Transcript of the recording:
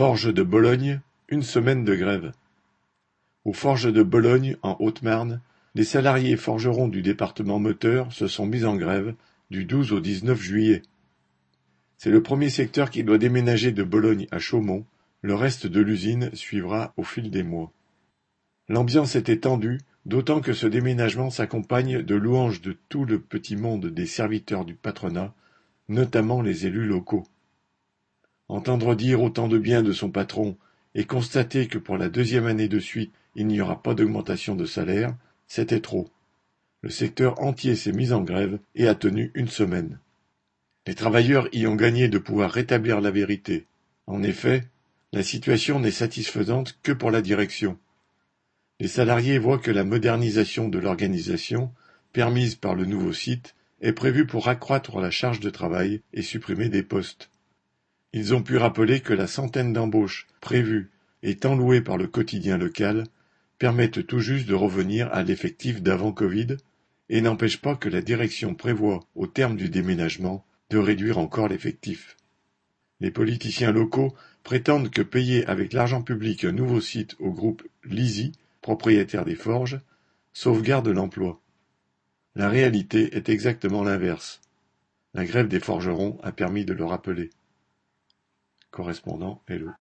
Forges de Bologne, une semaine de grève. Aux Forges de Bologne, en Haute-Marne, les salariés forgerons du département moteur se sont mis en grève du 12 au 19 juillet. C'est le premier secteur qui doit déménager de Bologne à Chaumont, le reste de l'usine suivra au fil des mois. L'ambiance était tendue, d'autant que ce déménagement s'accompagne de louanges de tout le petit monde des serviteurs du patronat, notamment les élus locaux. Entendre dire autant de bien de son patron et constater que pour la deuxième année de suite il n'y aura pas d'augmentation de salaire, c'était trop. Le secteur entier s'est mis en grève et a tenu une semaine. Les travailleurs y ont gagné de pouvoir rétablir la vérité. En effet, la situation n'est satisfaisante que pour la direction. Les salariés voient que la modernisation de l'organisation, permise par le nouveau site, est prévue pour accroître la charge de travail et supprimer des postes. Ils ont pu rappeler que la centaine d'embauches prévues et tant louées par le quotidien local permettent tout juste de revenir à l'effectif d'avant Covid et n'empêchent pas que la direction prévoit, au terme du déménagement, de réduire encore l'effectif. Les politiciens locaux prétendent que payer avec l'argent public un nouveau site au groupe Lisi, propriétaire des forges, sauvegarde l'emploi. La réalité est exactement l'inverse. La grève des forgerons a permis de le rappeler. Correspondant Hello